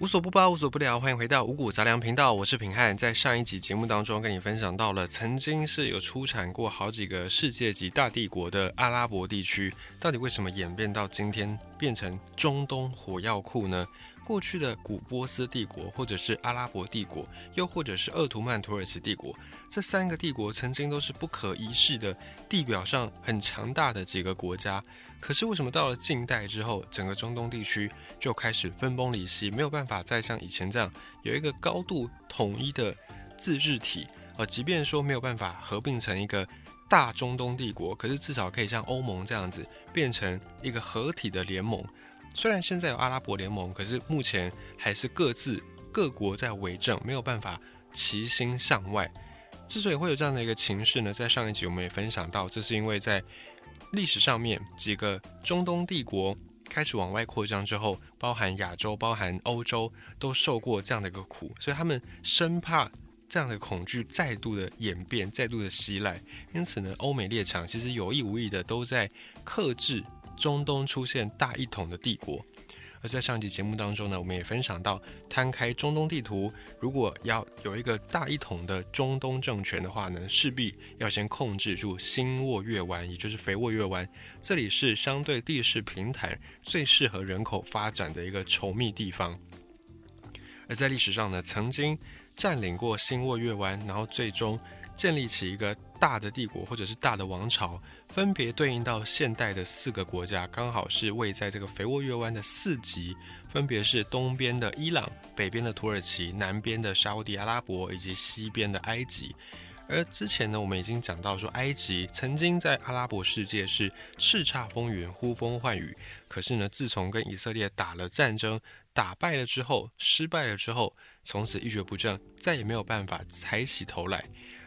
无所不包，无所不聊，欢迎回到五谷杂粮频道，我是品汉。在上一集节目当中，跟你分享到了曾经是有出产过好几个世界级大帝国的阿拉伯地区，到底为什么演变到今天变成中东火药库呢？过去的古波斯帝国，或者是阿拉伯帝国，又或者是鄂图曼土耳其帝国，这三个帝国曾经都是不可一世的地表上很强大的几个国家。可是为什么到了近代之后，整个中东地区就开始分崩离析，没有办法再像以前这样有一个高度统一的自治体？呃，即便说没有办法合并成一个大中东帝国，可是至少可以像欧盟这样子变成一个合体的联盟。虽然现在有阿拉伯联盟，可是目前还是各自各国在为政，没有办法齐心向外。之所以会有这样的一个情势呢，在上一集我们也分享到，这是因为在历史上面几个中东帝国开始往外扩张之后，包含亚洲、包含欧洲，都受过这样的一个苦，所以他们生怕这样的恐惧再度的演变、再度的袭来，因此呢，欧美列强其实有意无意的都在克制。中东出现大一统的帝国，而在上集节目当中呢，我们也分享到，摊开中东地图，如果要有一个大一统的中东政权的话呢，势必要先控制住新沃月湾，也就是肥沃月湾，这里是相对地势平坦、最适合人口发展的一个稠密地方。而在历史上呢，曾经占领过新沃月湾，然后最终建立起一个大的帝国或者是大的王朝。分别对应到现代的四个国家，刚好是位在这个肥沃月湾的四极，分别是东边的伊朗、北边的土耳其、南边的沙地阿拉伯以及西边的埃及。而之前呢，我们已经讲到说，埃及曾经在阿拉伯世界是叱咤风云、呼风唤雨，可是呢，自从跟以色列打了战争，打败了之后，失败了之后，从此一蹶不振，再也没有办法抬起头来。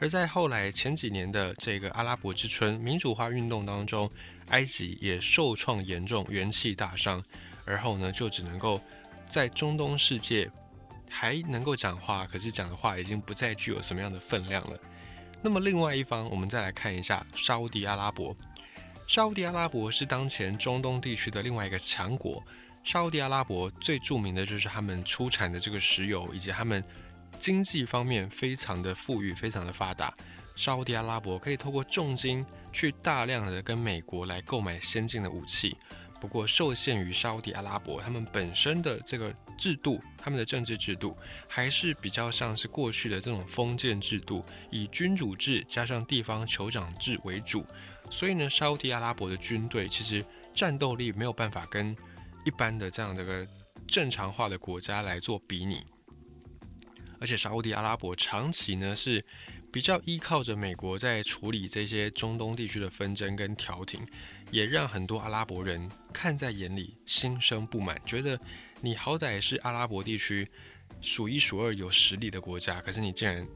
而在后来前几年的这个阿拉伯之春民主化运动当中，埃及也受创严重，元气大伤，而后呢就只能够在中东世界还能够讲话，可是讲的话已经不再具有什么样的分量了。那么另外一方，我们再来看一下沙地阿拉伯。沙地阿拉伯是当前中东地区的另外一个强国。沙地阿拉伯最著名的就是他们出产的这个石油，以及他们。经济方面非常的富裕，非常的发达。沙地阿拉伯可以透过重金去大量的跟美国来购买先进的武器，不过受限于沙地阿拉伯他们本身的这个制度，他们的政治制度还是比较像是过去的这种封建制度，以君主制加上地方酋长制为主。所以呢，沙地阿拉伯的军队其实战斗力没有办法跟一般的这样的个正常化的国家来做比拟。而且沙地阿拉伯长期呢是比较依靠着美国在处理这些中东地区的纷争跟调停，也让很多阿拉伯人看在眼里，心生不满，觉得你好歹是阿拉伯地区数一数二有实力的国家，可是你竟然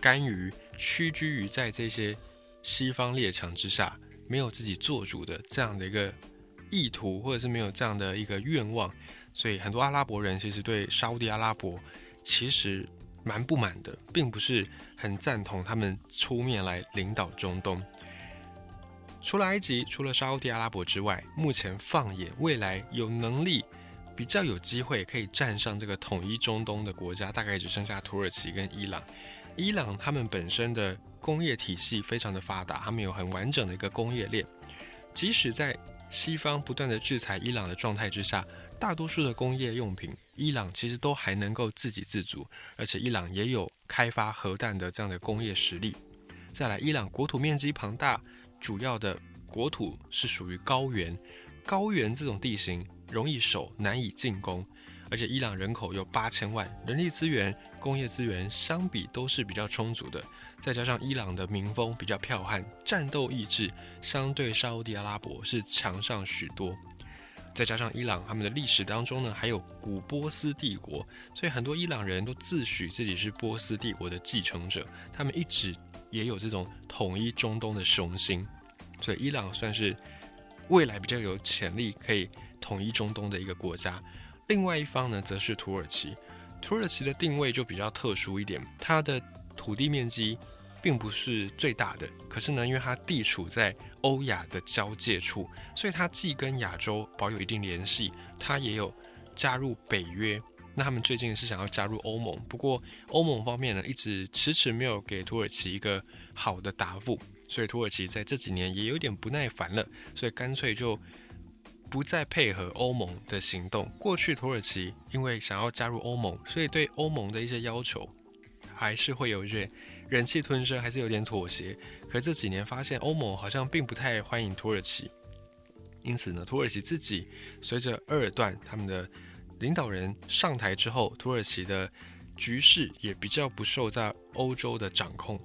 甘于屈居于在这些西方列强之下，没有自己做主的这样的一个意图，或者是没有这样的一个愿望，所以很多阿拉伯人其实对沙地阿拉伯其实。蛮不满的，并不是很赞同他们出面来领导中东。除了埃及，除了沙地阿拉伯之外，目前放眼未来有能力、比较有机会可以站上这个统一中东的国家，大概只剩下土耳其跟伊朗。伊朗他们本身的工业体系非常的发达，他们有很完整的一个工业链，即使在西方不断的制裁伊朗的状态之下。大多数的工业用品，伊朗其实都还能够自给自足，而且伊朗也有开发核弹的这样的工业实力。再来，伊朗国土面积庞大，主要的国土是属于高原，高原这种地形容易守，难以进攻。而且伊朗人口有八千万，人力资源、工业资源相比都是比较充足的。再加上伊朗的民风比较剽悍，战斗意志相对沙地阿拉伯是强上许多。再加上伊朗，他们的历史当中呢，还有古波斯帝国，所以很多伊朗人都自诩自己是波斯帝国的继承者。他们一直也有这种统一中东的雄心，所以伊朗算是未来比较有潜力可以统一中东的一个国家。另外一方呢，则是土耳其。土耳其的定位就比较特殊一点，它的土地面积。并不是最大的，可是呢，因为它地处在欧亚的交界处，所以它既跟亚洲保有一定联系，它也有加入北约，那他们最近是想要加入欧盟，不过欧盟方面呢，一直迟迟没有给土耳其一个好的答复，所以土耳其在这几年也有点不耐烦了，所以干脆就不再配合欧盟的行动。过去土耳其因为想要加入欧盟，所以对欧盟的一些要求还是会有一些忍气吞声，还是有点妥协。可这几年发现欧盟好像并不太欢迎土耳其，因此呢，土耳其自己随着埃尔段他们的。领导人上台之后，土耳其的局势也比较不受在欧洲的掌控。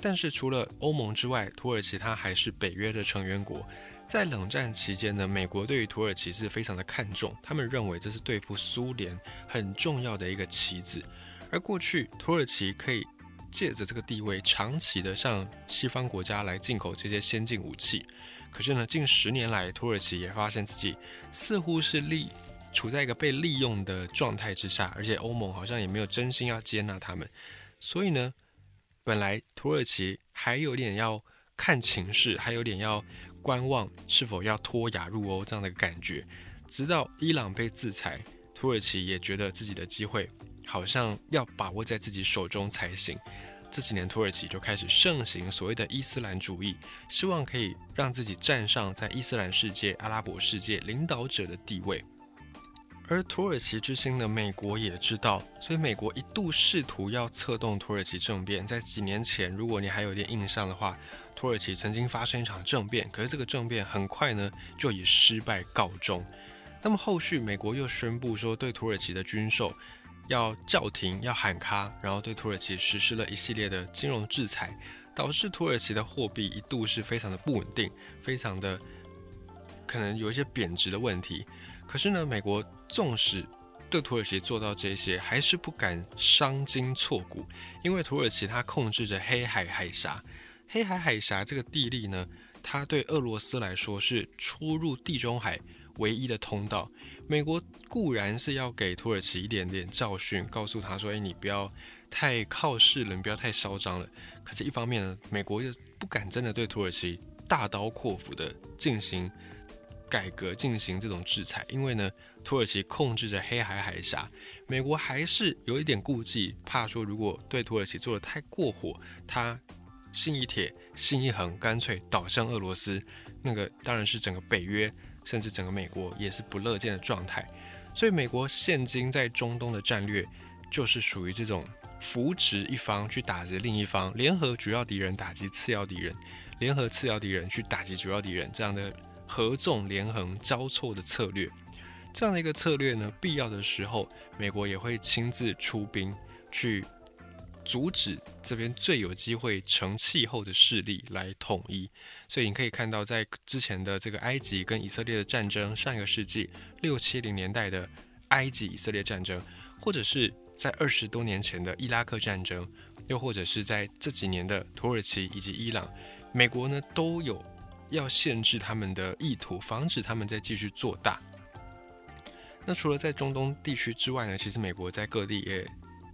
但是除了欧盟之外，土耳其它还是北约的成员国。在冷战期间呢，美国对于土耳其是非常的看重，他们认为这是对付苏联很重要的一个棋子。而过去土耳其可以借着这个地位，长期的向西方国家来进口这些先进武器。可是呢，近十年来，土耳其也发现自己似乎是利。处在一个被利用的状态之下，而且欧盟好像也没有真心要接纳他们，所以呢，本来土耳其还有点要看情势，还有点要观望是否要脱亚入欧这样的感觉。直到伊朗被制裁，土耳其也觉得自己的机会好像要把握在自己手中才行。这几年土耳其就开始盛行所谓的伊斯兰主义，希望可以让自己站上在伊斯兰世界、阿拉伯世界领导者的地位。而土耳其之心呢，美国也知道，所以美国一度试图要策动土耳其政变。在几年前，如果你还有点印象的话，土耳其曾经发生一场政变，可是这个政变很快呢就以失败告终。那么后续，美国又宣布说对土耳其的军售要叫停、要喊卡，然后对土耳其实施了一系列的金融制裁，导致土耳其的货币一度是非常的不稳定，非常的可能有一些贬值的问题。可是呢，美国纵使对土耳其做到这些，还是不敢伤筋错骨，因为土耳其它控制着黑海海峡，黑海海峡这个地利呢，它对俄罗斯来说是出入地中海唯一的通道。美国固然是要给土耳其一点点教训，告诉他说：“哎，你不要太靠势了，你不要太嚣张了。”可是，一方面呢，美国又不敢真的对土耳其大刀阔斧的进行。改革进行这种制裁，因为呢，土耳其控制着黑海海峡，美国还是有一点顾忌，怕说如果对土耳其做的太过火，他心一铁心一横，干脆倒向俄罗斯，那个当然是整个北约甚至整个美国也是不乐见的状态。所以美国现今在中东的战略就是属于这种扶持一方去打击另一方，联合主要敌人打击次要敌人，联合次要敌人去打击主要敌人这样的。合纵连横、交错的策略，这样的一个策略呢，必要的时候，美国也会亲自出兵去阻止这边最有机会成气候的势力来统一。所以你可以看到，在之前的这个埃及跟以色列的战争，上一个世纪六七零年代的埃及以色列战争，或者是在二十多年前的伊拉克战争，又或者是在这几年的土耳其以及伊朗，美国呢都有。要限制他们的意图，防止他们再继续做大。那除了在中东地区之外呢？其实美国在各地也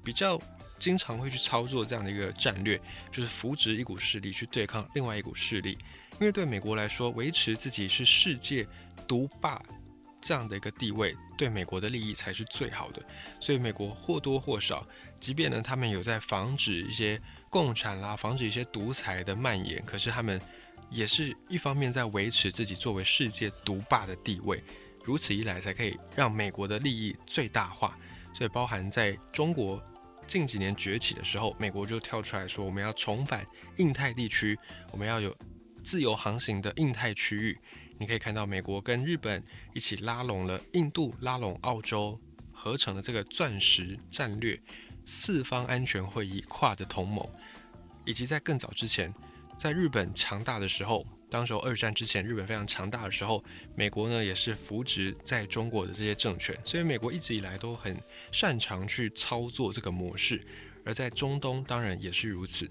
比较经常会去操作这样的一个战略，就是扶植一股势力去对抗另外一股势力。因为对美国来说，维持自己是世界独霸这样的一个地位，对美国的利益才是最好的。所以美国或多或少，即便呢他们有在防止一些共产啦，防止一些独裁的蔓延，可是他们。也是一方面在维持自己作为世界独霸的地位，如此一来才可以让美国的利益最大化。所以，包含在中国近几年崛起的时候，美国就跳出来说，我们要重返印太地区，我们要有自由航行的印太区域。你可以看到，美国跟日本一起拉拢了印度，拉拢澳洲，合成了这个钻石战略四方安全会议跨的同盟，以及在更早之前。在日本强大的时候，当时候二战之前，日本非常强大的时候，美国呢也是扶植在中国的这些政权，所以美国一直以来都很擅长去操作这个模式。而在中东，当然也是如此。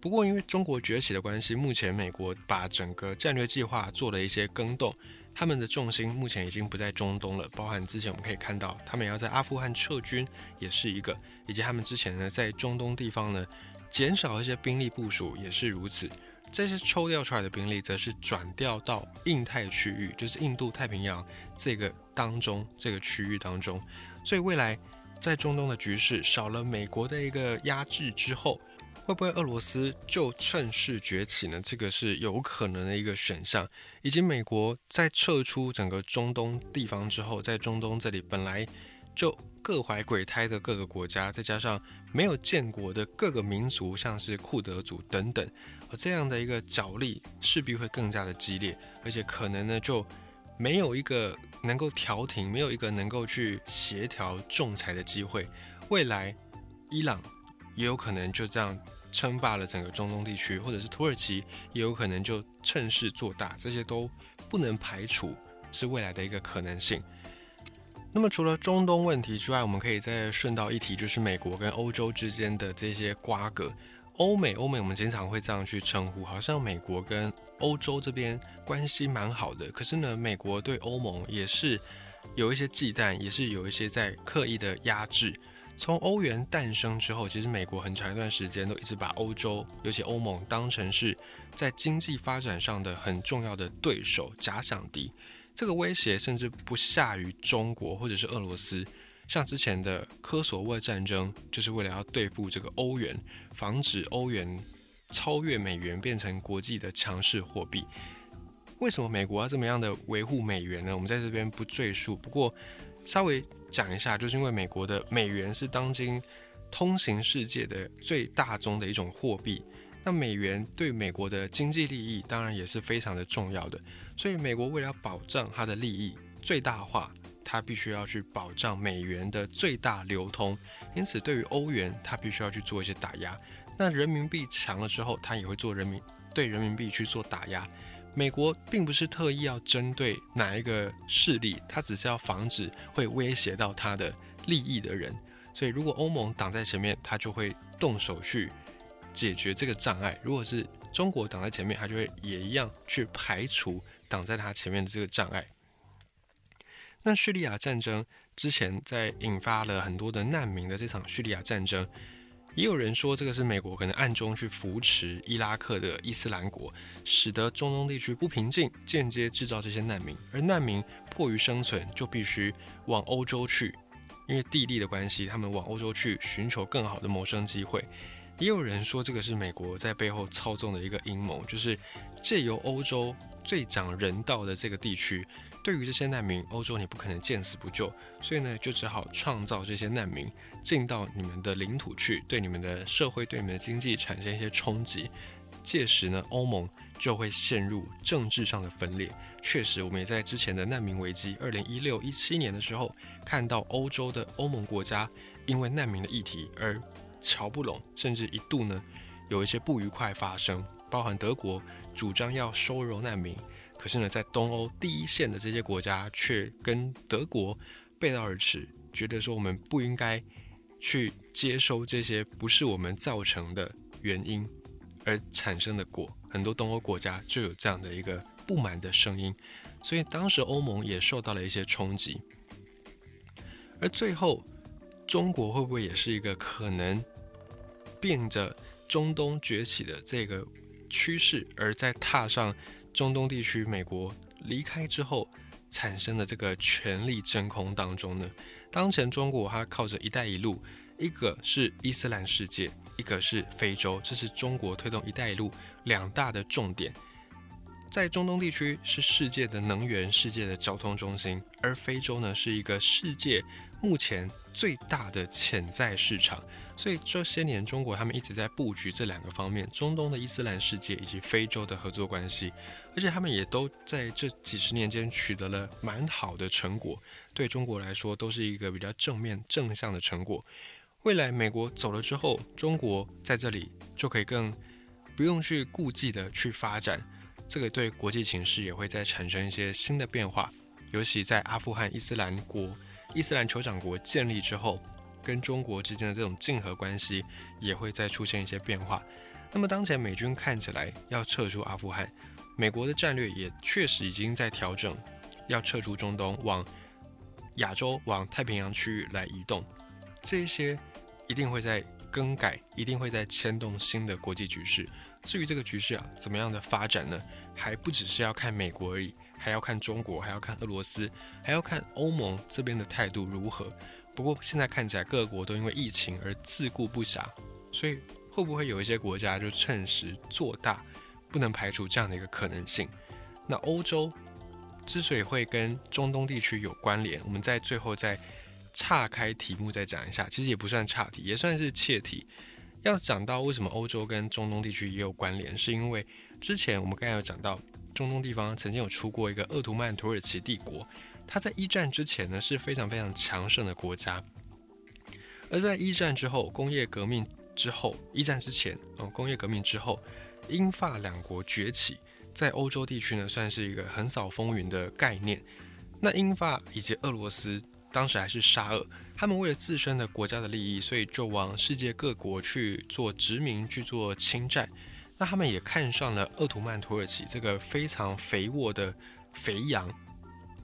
不过，因为中国崛起的关系，目前美国把整个战略计划做了一些更动，他们的重心目前已经不在中东了，包含之前我们可以看到，他们要在阿富汗撤军，也是一个，以及他们之前呢在中东地方呢。减少一些兵力部署也是如此，这些抽调出来的兵力，则是转调到印太区域，就是印度太平洋这个当中这个区域当中。所以未来在中东的局势少了美国的一个压制之后，会不会俄罗斯就趁势崛起呢？这个是有可能的一个选项。以及美国在撤出整个中东地方之后，在中东这里本来就各怀鬼胎的各个国家，再加上没有建国的各个民族，像是库德族等等。这样的一个角力势必会更加的激烈，而且可能呢就没有一个能够调停，没有一个能够去协调仲裁的机会。未来伊朗也有可能就这样称霸了整个中东地区，或者是土耳其也有可能就趁势做大，这些都不能排除是未来的一个可能性。那么除了中东问题之外，我们可以再顺道一提，就是美国跟欧洲之间的这些瓜葛。欧美，欧美，我们经常会这样去称呼，好像美国跟欧洲这边关系蛮好的。可是呢，美国对欧盟也是有一些忌惮，也是有一些在刻意的压制。从欧元诞生之后，其实美国很长一段时间都一直把欧洲，尤其欧盟当成是在经济发展上的很重要的对手、假想敌。这个威胁甚至不下于中国或者是俄罗斯。像之前的科索沃战争，就是为了要对付这个欧元，防止欧元超越美元变成国际的强势货币。为什么美国要这么样的维护美元呢？我们在这边不赘述，不过稍微讲一下，就是因为美国的美元是当今通行世界的最大宗的一种货币，那美元对美国的经济利益当然也是非常的重要的，所以美国为了保障它的利益最大化。它必须要去保障美元的最大流通，因此对于欧元，它必须要去做一些打压。那人民币强了之后，它也会做人民对人民币去做打压。美国并不是特意要针对哪一个势力，它只是要防止会威胁到它的利益的人。所以如果欧盟挡在前面，它就会动手去解决这个障碍；如果是中国挡在前面，它就会也一样去排除挡在它前面的这个障碍。那叙利亚战争之前，在引发了很多的难民的这场叙利亚战争，也有人说这个是美国可能暗中去扶持伊拉克的伊斯兰国，使得中东地区不平静，间接制造这些难民，而难民迫于生存，就必须往欧洲去，因为地利的关系，他们往欧洲去寻求更好的谋生机会。也有人说这个是美国在背后操纵的一个阴谋，就是借由欧洲最讲人道的这个地区。对于这些难民，欧洲你不可能见死不救，所以呢，就只好创造这些难民进到你们的领土去，对你们的社会、对你们的经济产生一些冲击。届时呢，欧盟就会陷入政治上的分裂。确实，我们也在之前的难民危机，二零一六、一七年的时候，看到欧洲的欧盟国家因为难民的议题而瞧不拢，甚至一度呢有一些不愉快发生，包含德国主张要收容难民。可是呢，在东欧第一线的这些国家却跟德国背道而驰，觉得说我们不应该去接收这些不是我们造成的原因而产生的果。很多东欧国家就有这样的一个不满的声音，所以当时欧盟也受到了一些冲击。而最后，中国会不会也是一个可能变着中东崛起的这个趋势，而在踏上？中东地区，美国离开之后产生的这个权力真空当中呢，当前中国它靠着“一带一路”，一个是伊斯兰世界，一个是非洲，这是中国推动“一带一路”两大的重点。在中东地区是世界的能源、世界的交通中心，而非洲呢是一个世界目前最大的潜在市场。所以这些年，中国他们一直在布局这两个方面：中东的伊斯兰世界以及非洲的合作关系。而且他们也都在这几十年间取得了蛮好的成果，对中国来说都是一个比较正面正向的成果。未来美国走了之后，中国在这里就可以更不用去顾忌的去发展。这个对国际形势也会再产生一些新的变化，尤其在阿富汗伊斯兰国、伊斯兰酋长国建立之后，跟中国之间的这种竞合关系也会再出现一些变化。那么当前美军看起来要撤出阿富汗，美国的战略也确实已经在调整，要撤出中东，往亚洲、往太平洋区域来移动，这些一定会在更改，一定会在牵动新的国际局势。至于这个局势啊怎么样的发展呢？还不只是要看美国而已，还要看中国，还要看俄罗斯，还要看欧盟这边的态度如何。不过现在看起来各国都因为疫情而自顾不暇，所以会不会有一些国家就趁时做大？不能排除这样的一个可能性。那欧洲之所以会跟中东地区有关联，我们在最后再岔开题目再讲一下，其实也不算岔题，也算是切题。要讲到为什么欧洲跟中东地区也有关联，是因为之前我们刚才有讲到，中东地方曾经有出过一个鄂图曼土耳其帝国。它在一战之前呢是非常非常强盛的国家，而在一战之后，工业革命之后，一战之前，哦，工业革命之后，英法两国崛起，在欧洲地区呢算是一个横扫风云的概念。那英法以及俄罗斯当时还是沙俄，他们为了自身的国家的利益，所以就往世界各国去做殖民，去做侵占。那他们也看上了鄂图曼土耳其这个非常肥沃的肥羊。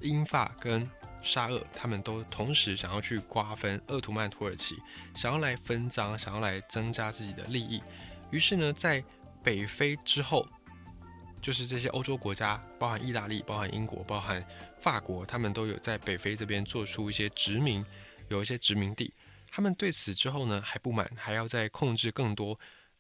英法跟沙俄，他们都同时想要去瓜分鄂图曼土耳其，想要来分赃，想要来增加自己的利益。于是呢，在北非之后，就是这些欧洲国家，包含意大利、包含英国、包含法国，他们都有在北非这边做出一些殖民，有一些殖民地。他们对此之后呢还不满，还要再控制更多。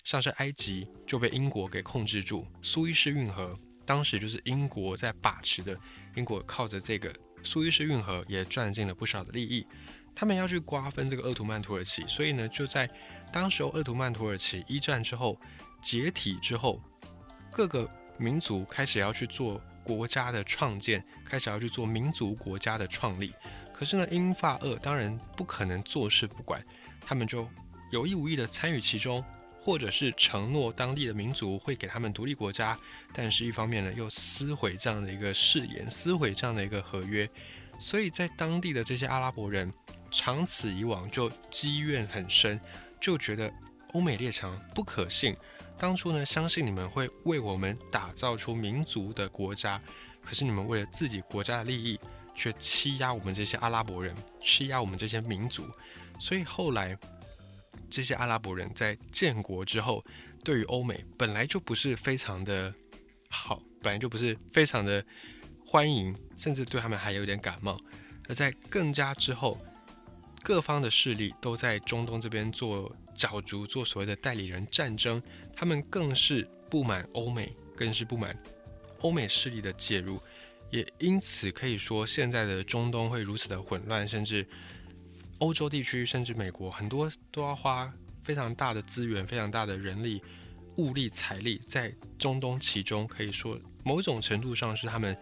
像是埃及就被英国给控制住，苏伊士运河当时就是英国在把持的。英国靠着这个苏伊士运河也赚进了不少的利益，他们要去瓜分这个鄂图曼土耳其，所以呢，就在当时鄂图曼土耳其一战之后解体之后，各个民族开始要去做国家的创建，开始要去做民族国家的创立。可是呢，英法俄当然不可能坐视不管，他们就有意无意的参与其中。或者是承诺当地的民族会给他们独立国家，但是一方面呢又撕毁这样的一个誓言，撕毁这样的一个合约，所以在当地的这些阿拉伯人长此以往就积怨很深，就觉得欧美列强不可信。当初呢相信你们会为我们打造出民族的国家，可是你们为了自己国家的利益，却欺压我们这些阿拉伯人，欺压我们这些民族，所以后来。这些阿拉伯人在建国之后，对于欧美本来就不是非常的好，本来就不是非常的欢迎，甚至对他们还有点感冒。而在更加之后，各方的势力都在中东这边做角逐，做所谓的代理人战争，他们更是不满欧美，更是不满欧美势力的介入，也因此可以说，现在的中东会如此的混乱，甚至。欧洲地区甚至美国很多都要花非常大的资源、非常大的人力、物力、财力在中东，其中可以说某种程度上是他们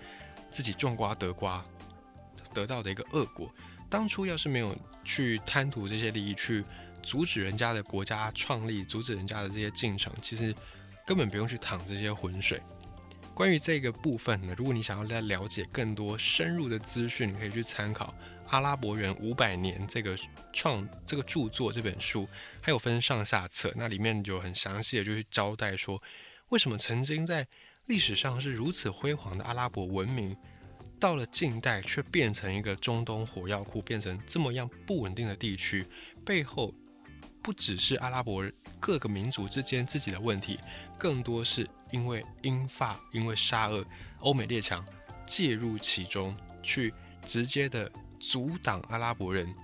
自己种瓜得瓜得到的一个恶果。当初要是没有去贪图这些利益，去阻止人家的国家创立、阻止人家的这些进程，其实根本不用去淌这些浑水。关于这个部分呢，如果你想要再了解更多深入的资讯，你可以去参考。阿拉伯人五百年这个创这个著作这本书，还有分上下册，那里面就很详细的就去交代说，为什么曾经在历史上是如此辉煌的阿拉伯文明，到了近代却变成一个中东火药库，变成这么样不稳定的地区，背后不只是阿拉伯各个民族之间自己的问题，更多是因为英法、因为沙俄、欧美列强介入其中，去直接的。阻挡阿拉伯人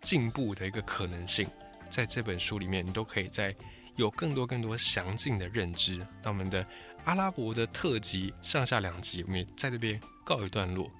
进步的一个可能性，在这本书里面，你都可以在有更多更多详尽的认知。那我们的阿拉伯的特辑上下两集，我们也在这边告一段落。